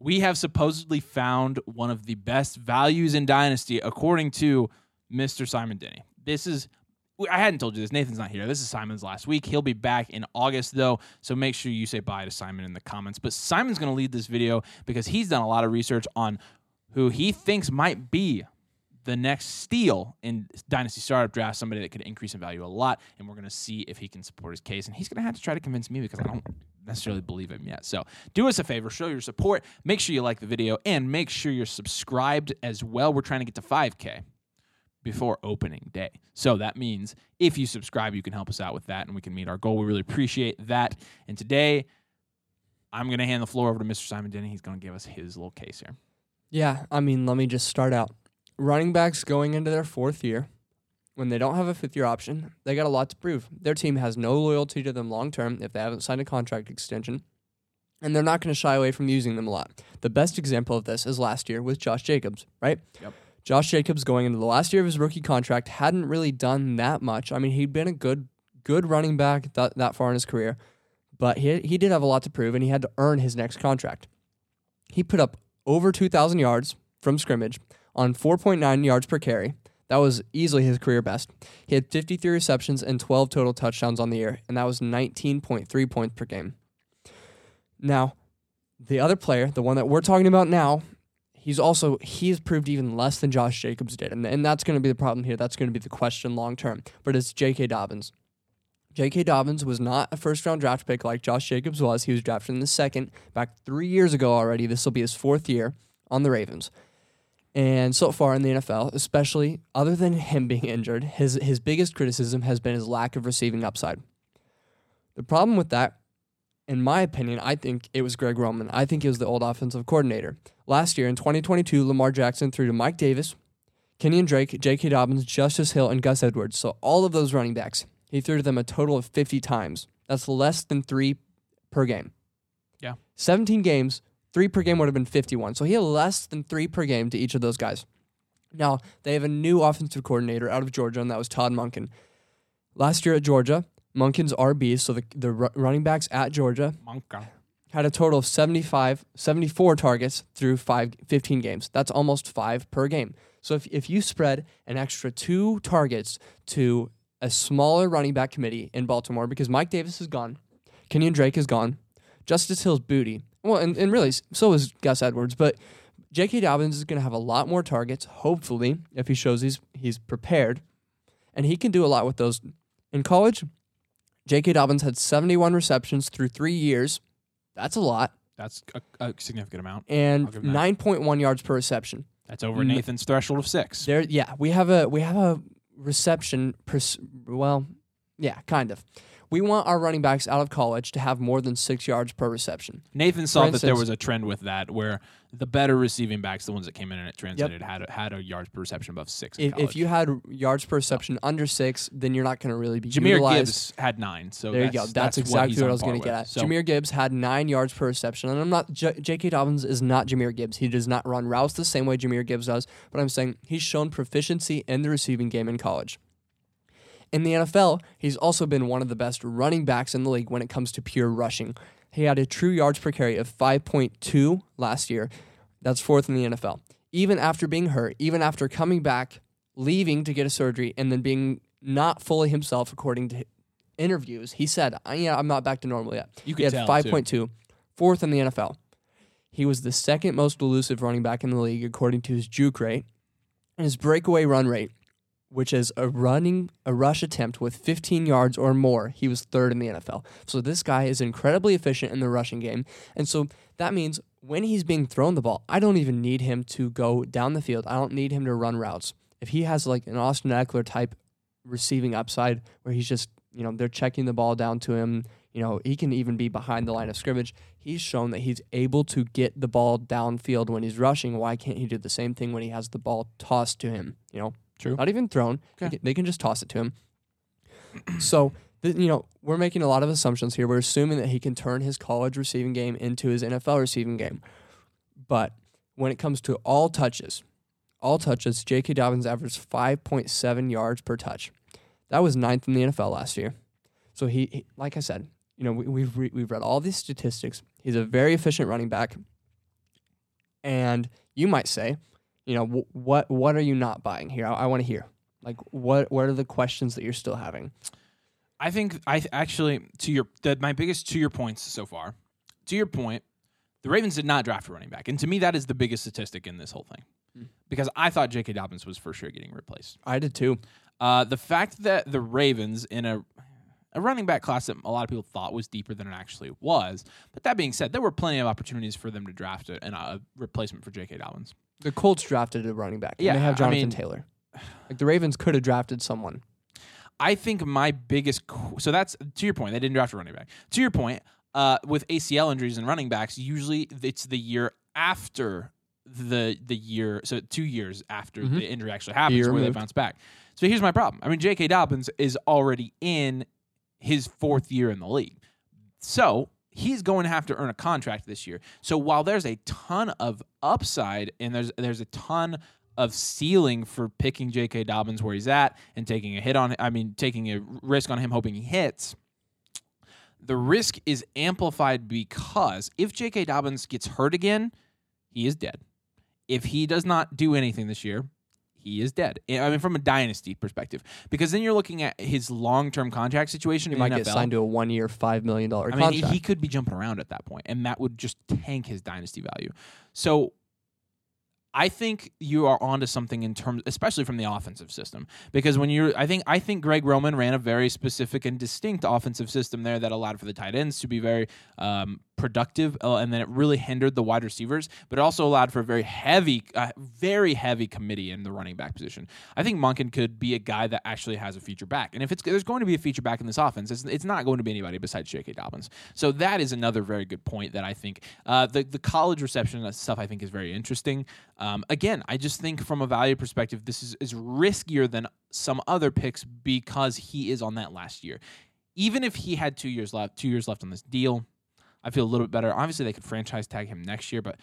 we have supposedly found one of the best values in Dynasty, according to Mr. Simon Denny. This is, I hadn't told you this. Nathan's not here. This is Simon's last week. He'll be back in August, though. So make sure you say bye to Simon in the comments. But Simon's going to lead this video because he's done a lot of research on who he thinks might be the next steal in Dynasty Startup Draft, somebody that could increase in value a lot. And we're going to see if he can support his case. And he's going to have to try to convince me because I don't necessarily believe him yet. So do us a favor, show your support, make sure you like the video, and make sure you're subscribed as well. We're trying to get to 5K before opening day. So that means if you subscribe, you can help us out with that and we can meet our goal. We really appreciate that. And today, I'm going to hand the floor over to Mr. Simon Denny. He's going to give us his little case here. Yeah, I mean, let me just start out. Running backs going into their fourth year, when they don't have a fifth year option, they got a lot to prove. Their team has no loyalty to them long term if they haven't signed a contract extension, and they're not going to shy away from using them a lot. The best example of this is last year with Josh Jacobs, right? Yep. Josh Jacobs going into the last year of his rookie contract hadn't really done that much. I mean, he'd been a good good running back that, that far in his career, but he he did have a lot to prove and he had to earn his next contract. He put up over 2000 yards from scrimmage on 4.9 yards per carry. That was easily his career best. He had 53 receptions and 12 total touchdowns on the year, and that was 19.3 points per game. Now, the other player, the one that we're talking about now, he's also he's proved even less than Josh Jacobs did, and and that's going to be the problem here. That's going to be the question long term. But it's J.K. Dobbins. J.K. Dobbins was not a first round draft pick like Josh Jacobs was. He was drafted in the second back three years ago already. This will be his fourth year on the Ravens. And so far in the NFL, especially other than him being injured, his his biggest criticism has been his lack of receiving upside. The problem with that, in my opinion, I think it was Greg Roman. I think it was the old offensive coordinator. Last year in 2022, Lamar Jackson threw to Mike Davis, Kenyan Drake, J.K. Dobbins, Justice Hill, and Gus Edwards. So all of those running backs, he threw to them a total of 50 times. That's less than three per game. Yeah. 17 games, three per game would have been 51. So he had less than three per game to each of those guys. Now, they have a new offensive coordinator out of Georgia, and that was Todd Monken. Last year at Georgia, Monken's RBs, so the, the running backs at Georgia, Monken. had a total of 75, 74 targets through five, 15 games. That's almost five per game. So if, if you spread an extra two targets to a smaller running back committee in Baltimore, because Mike Davis is gone, Kenyan Drake is gone, Justice Hill's booty. Well, and, and really, so is Gus Edwards, but J.K. Dobbins is going to have a lot more targets, hopefully, if he shows he's, he's prepared. And he can do a lot with those. In college, J.K. Dobbins had 71 receptions through three years. That's a lot. That's a, a significant amount. And I'll give him that. 9.1 yards per reception. That's over Nathan's threshold of six. There, yeah, we have a we have a reception. Per, well, yeah, kind of. We want our running backs out of college to have more than six yards per reception. Nathan saw that there was a trend with that where the better receiving backs, the ones that came in and it translated, had a, had a yards per reception above six. If, if you had yards per reception under six, then you're not going to really be Jahmyr utilized. Gibbs had nine, so there you go. That's, what exactly he's what, I was going to get at. So, Jahmyr Gibbs had nine yards per reception, and I'm not. J- J.K. Dobbins is not Jahmyr Gibbs. He does not run routes the same way Jahmyr Gibbs does. But I'm saying he's shown proficiency in the receiving game in college. In the NFL, he's also been one of the best running backs in the league when it comes to pure rushing. He had a true yards per carry of 5.2 last year. That's fourth in the NFL. Even after being hurt, even after coming back, leaving to get a surgery, and then being not fully himself, according to interviews, he said, "I- "Yeah, I'm not back to normal yet." you He had tell, five too. point two, fourth in the NFL. He was the second most elusive running back in the league according to his juke rate, and his breakaway run rate, which is a running a rush attempt with 15 yards or more. He was third in the NFL. So this guy is incredibly efficient in the rushing game, and so that means when he's being thrown the ball, I don't even need him to go down the field. I don't need him to run routes. If he has like an Austin Ekeler type receiving upside where he's just, you know, they're checking the ball down to him, you know, he can even be behind the line of scrimmage. He's shown that he's able to get the ball downfield when he's rushing. Why can't he do the same thing when he has the ball tossed to him? You know, True. not even thrown. They can- They can just toss it to him. so, th- you know, we're making a lot of assumptions here. We're assuming that he can turn his college receiving game into his NFL receiving game. But when it comes to all touches, all touches, J.K. Dobbins averaged 5.7 yards per touch. That was ninth in the NFL last year. So he, he like I said, you know, we, we've re- we've read all these statistics. He's a very efficient running back. And you might say, you know, wh- what what are you not buying here? I, I want to hear. Like, what what are the questions that you're still having? I think I th- actually to your that my biggest to your points so far. To your point, the Ravens did not draft a running back, and to me that is the biggest statistic in this whole thing, Hmm. because I thought J.K. Dobbins was for sure getting replaced. I did too. Uh, the fact that the Ravens in a a running back class that a lot of people thought was deeper than it actually was, but that being said, there were plenty of opportunities for them to draft a, a replacement for J.K. Dobbins. The Colts drafted a running back. and Yeah, they have I Jonathan mean- Taylor. Like the Ravens could have drafted someone. I think my biggest so that's to your point. They didn't draft a running back. To your point, uh, with ACL injuries and running backs, usually it's the year after the the year, so two years after Mhm. the injury actually happens, where they bounce back. So here's my problem. I mean, J.K. Dobbins is already in his fourth year in the league, so he's going to have to earn a contract this year. So while there's a ton of upside and there's there's a ton of ceiling for picking J.K. Dobbins where he's at and taking a hit on, I mean, taking a risk on him, hoping he hits. The risk is amplified because if J.K. Dobbins gets hurt again, he is dead. If he does not do anything this year, he is dead. I mean, from a dynasty perspective, because then you're looking at his long-term contract situation He might the get signed to a one year, $5 million I mean, contract. he could be jumping around at that point, and that would just tank his dynasty value. So I think you are onto something in terms, especially from the offensive system, because when you're, I think, I think Greg Roman ran a very specific and distinct offensive system there that allowed for the tight ends to be very um, productive, uh, and then it really hindered the wide receivers, but it also allowed for a very heavy, uh, very heavy committee in the running back position. I think Monken could be a guy that actually has a feature back, and if it's there's going to be a feature back in this offense, it's, it's not going to be anybody besides J.K. Dobbins. So that is another very good point that I think uh, the the college reception stuff I think is very interesting. Um, again, I just think from a value perspective, this is, is riskier than some other picks because he is on that last year. Even if he had two years left, two years left on this deal, I feel a little bit better. Obviously, they could franchise tag him next year, but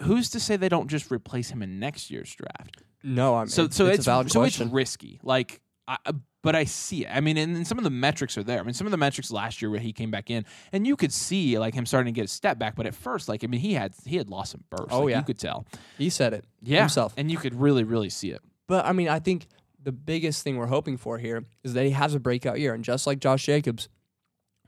who's to say they don't just replace him in next year's draft? no, I mean, so so it's, it's, so it's risky. Like, I, but I see it. I mean, and, and some of the metrics are there. I mean, some of the metrics last year where he came back in, and you could see like him starting to get a step back. But at first, like I mean, he had he had lost some burst. Oh, Like, yeah. you could tell. he said it Yeah, himself. and you could really really see it. But I mean, I think the biggest thing we're hoping for here is that he has a breakout year. And just like Josh Jacobs,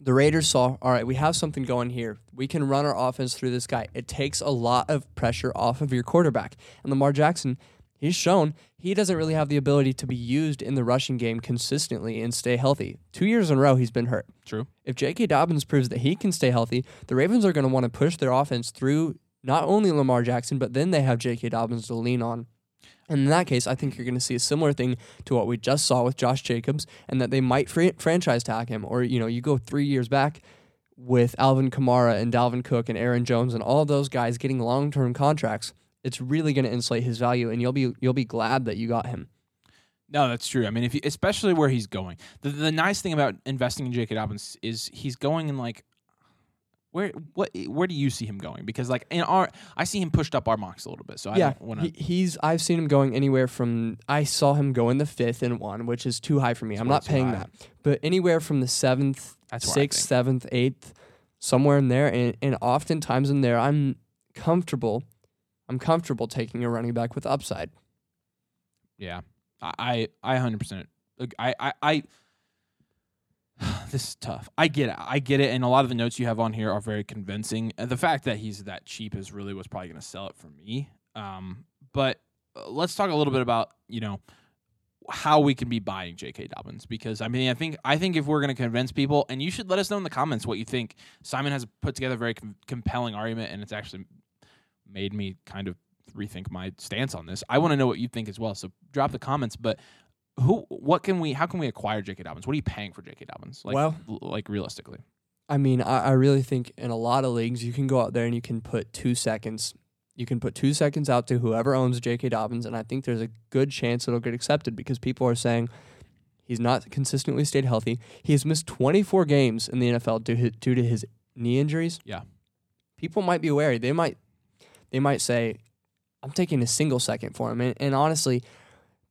the Raiders saw, all right, we have something going here. We can run our offense through this guy. It takes a lot of pressure off of your quarterback. And Lamar Jackson, he's shown he doesn't really have the ability to be used in the rushing game consistently and stay healthy. Two years in a row, he's been hurt. True. If J.K. Dobbins proves that he can stay healthy, the Ravens are going to want to push their offense through not only Lamar Jackson, but then they have J.K. Dobbins to lean on. And in that case, I think you're going to see a similar thing to what we just saw with Josh Jacobs, and that they might fr- franchise tag him. Or, you know, you go three years back with Alvin Kamara and Dalvin Cook and Aaron Jones and all those guys getting long term contracts. It's really going to insulate his value, and you'll be you'll be glad that you got him. No, that's true. I mean, if you, especially where he's going, the the nice thing about investing in J.K. Dobbins is he's going in like. Where what where do you see him going? Because like in our, I see him pushed up our mocks a little bit. So I yeah, to. he, he's. I've seen him going anywhere from. I saw him go in the fifth and one, which is too high for me. I'm not paying high. that, but anywhere from the seventh, sixth, seventh, eighth, somewhere in there, and, and oftentimes in there, I'm comfortable. I'm comfortable taking a running back with upside. Yeah, I I hundred percent. I I I. This is tough. I get it. I get it. And a lot of the notes you have on here are very convincing. The fact that he's that cheap is really what's probably going to sell it for me. Um, but uh, let's talk a little bit about you know how we can be buying J.K. Dobbins because I mean I think I think if we're going to convince people, and you should let us know in the comments what you think. Simon has put together a very com- compelling argument, and it's actually made me kind of rethink my stance on this. I want to know what you think as well. So drop the comments. But who, what can we, how can we acquire J.K. Dobbins? What are you paying for J.K. Dobbins? Like, Well- like realistically. I mean, I, I really think in a lot of leagues, you can go out there and you can put two seconds. You can put two seconds out to whoever owns J.K. Dobbins, and I think there's a good chance it'll get accepted because people are saying he's not consistently stayed healthy. He has missed 24 games in the NFL due, due to his knee injuries. Yeah. people might be wary. They might, they might say, "I'm taking a single second for him." And, and honestly,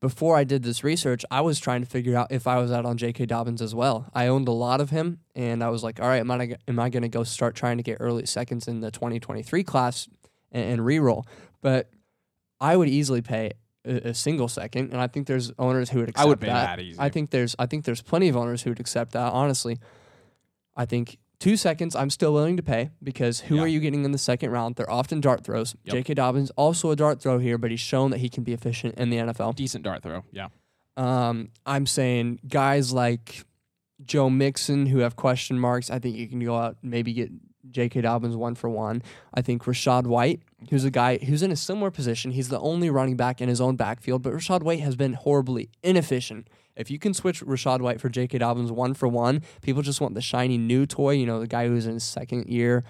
before I did this research, I was trying to figure out if I was out on J.K. Dobbins as well. I owned a lot of him, and I was like, all right, am I, am I going to go start trying to get early seconds in the 2023 class? and, and re-roll. But I would easily pay a, a single second, and I think there's owners who would accept I would pay that. that easy. I think there's I think there's plenty of owners who would accept that. Honestly, I think two seconds I'm still willing to pay because who Yeah. are you getting in the second round? They're often dart throws. Yep. J.K. Dobbins also a dart throw here, but he's shown that he can be efficient in the NFL. Decent dart throw. Yeah. Um, I'm saying guys like Joe Mixon who have question marks. I think you can go out and maybe get J.K. Dobbins one for one. I think Rachaad White, who's a guy who's in a similar position. He's the only running back in his own backfield, but Rachaad White has been horribly inefficient. If you can switch Rachaad White for J.K. Dobbins one for one, people just want the shiny new toy. You know, the guy who's in his second year.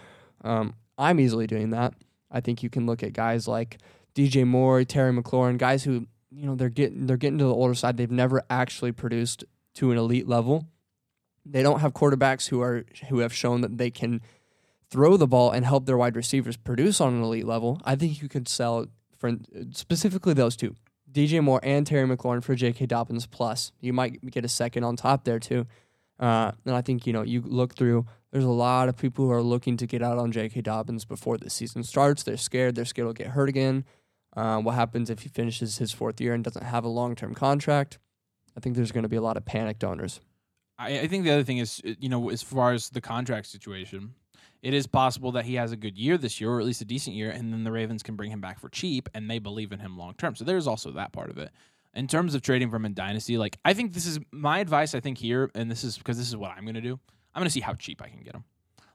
Um, I'm easily doing that. I think you can look at guys like DJ Moore, Terry McLaurin, guys who you know they're getting they're getting to the older side. They've never actually produced to an elite level. They don't have quarterbacks who are who have shown that they can throw the ball and help their wide receivers produce on an elite level. I think you could sell for specifically those two, DJ Moore and Terry McLaurin for J.K. Dobbins plus. You might get a second on top there too. Uh, and I think you know you look through. There's a lot of people who are looking to get out on J.K. Dobbins before the season starts. They're scared. They're scared he'll get hurt again. Uh, what happens if he finishes his fourth year and doesn't have a long term contract? I think there's going to be a lot of panicked owners. I, I think the other thing is, you know, as far as the contract situation, it is possible that he has a good year this year, or at least a decent year, and then the Ravens can bring him back for cheap, and they believe in him long term. So there's also that part of it. In terms of trading from a dynasty, like I think this is my advice. I think here, and this is because this is what I'm going to do. I'm going to see how cheap I can get him.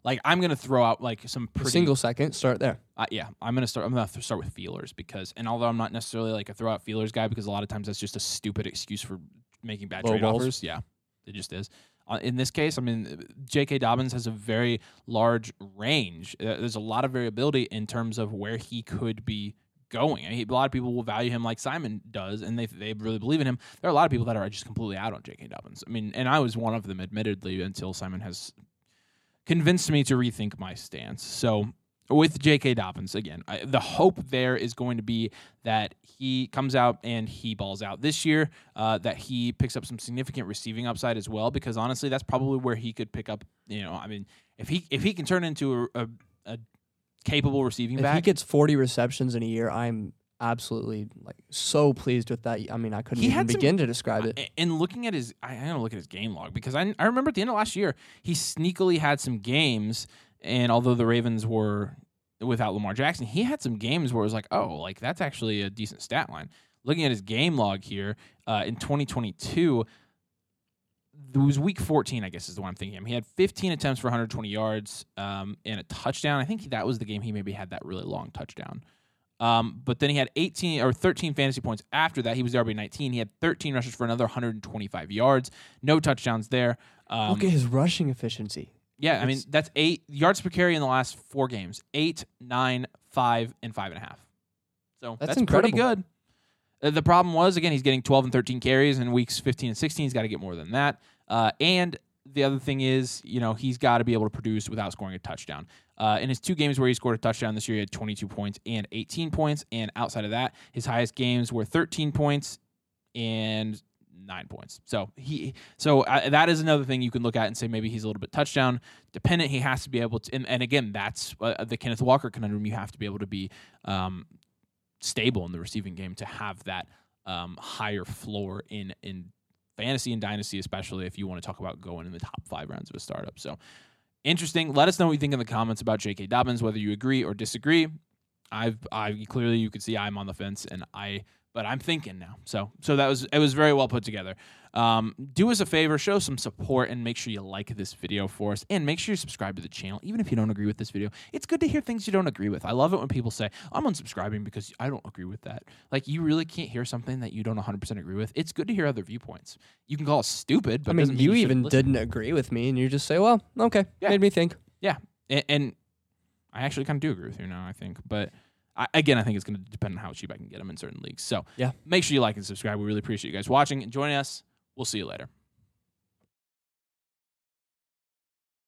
Like I'm going to throw out like some pretty single second, start there. uh, yeah, I'm gonna start. I'm gonna start with feelers because, and although I'm not necessarily like a throw out feelers guy, because a lot of times that's just a stupid excuse for making bad Low trade balls. offers. Yeah, it just is. Uh, in this case, I mean, J.K. Dobbins has a very large range. Uh, there's a lot of variability in terms of where he could be going. I mean, a lot of people will value him like Simon does, and they they really believe in him. There are a lot of people that are just completely out on J.K. Dobbins. I mean, and I was one of them, admittedly, until Simon has convinced me to rethink my stance. So with J.K. Dobbins again, I, the hope there is going to be that he comes out and he balls out this year. Uh, that he picks up some significant receiving upside as well, because honestly, that's probably where he could pick up. You know, I mean, if he if he can turn into a, a, a capable receiving If back, he gets 40 receptions in a year, I'm absolutely like so pleased with that. I mean, I couldn't even some- begin to describe it. And looking at his, I, I gotta look at his game log because I, I remember at the end of last year he sneakily had some games, and although the Ravens were without Lamar Jackson, he had some games where it was like, oh, like that's actually a decent stat line. Looking at his game log here uh, in 2022, it was week 14, I guess is the one I'm thinking. of. He had 15 attempts for 120 yards um, and a touchdown. I think that was the game he maybe had that really long touchdown. Um, but then he had 18 or 13 fantasy points after that. He was RB 19. He had 13 rushes for another 125 yards. No touchdowns there. Um, Look at his rushing efficiency. Yeah, I mean that's eight yards per carry in the last four games: eight, nine, five, and five and a half. So That's that's, pretty good. Uh, the problem was again he's getting 12 and 13 carries in weeks 15 and 16. He's got to get more than that. Uh, and the other thing is, you know, he's got to be able to produce without scoring a touchdown. Uh, in his two games where he scored a touchdown this year, he had 22 points and 18 points. And outside of that, his highest games were 13 points and nine points. So he, so uh, that is another thing you can look at and say maybe he's a little bit touchdown dependent. He has to be able to, and, and again, that's uh, the Kenneth Walker conundrum. You have to be able to be um, stable in the receiving game to have that um, higher floor in in fantasy and dynasty, especially if you want to talk about going in the top five rounds of a startup. So interesting. Let us know what you think in the comments about J.K. Dobbins, whether you agree or disagree. I've I clearly you can see I'm on the fence and I but I'm thinking now. So so that was it was very well put together. Um, do us a favor, show some support, and make sure you like this video for us, and make sure you subscribe to the channel, even if you don't agree with this video. It's good to hear things you don't agree with. I love it when people say I'm unsubscribing because I don't agree with that. Like you really can't hear something that you don't 100 percent agree with. It's good to hear other viewpoints. You can call us stupid, but I mean, mean you shouldn't even listen. didn't agree with me, and you just say, "Well, okay, Yeah. made me think." Yeah. And, and I actually kind of do agree with you now. I think, but I, again, I think it's going to depend on how cheap I can get them in certain leagues. So Yeah. make sure you like and subscribe. We really appreciate you guys watching and joining us. We'll see you later.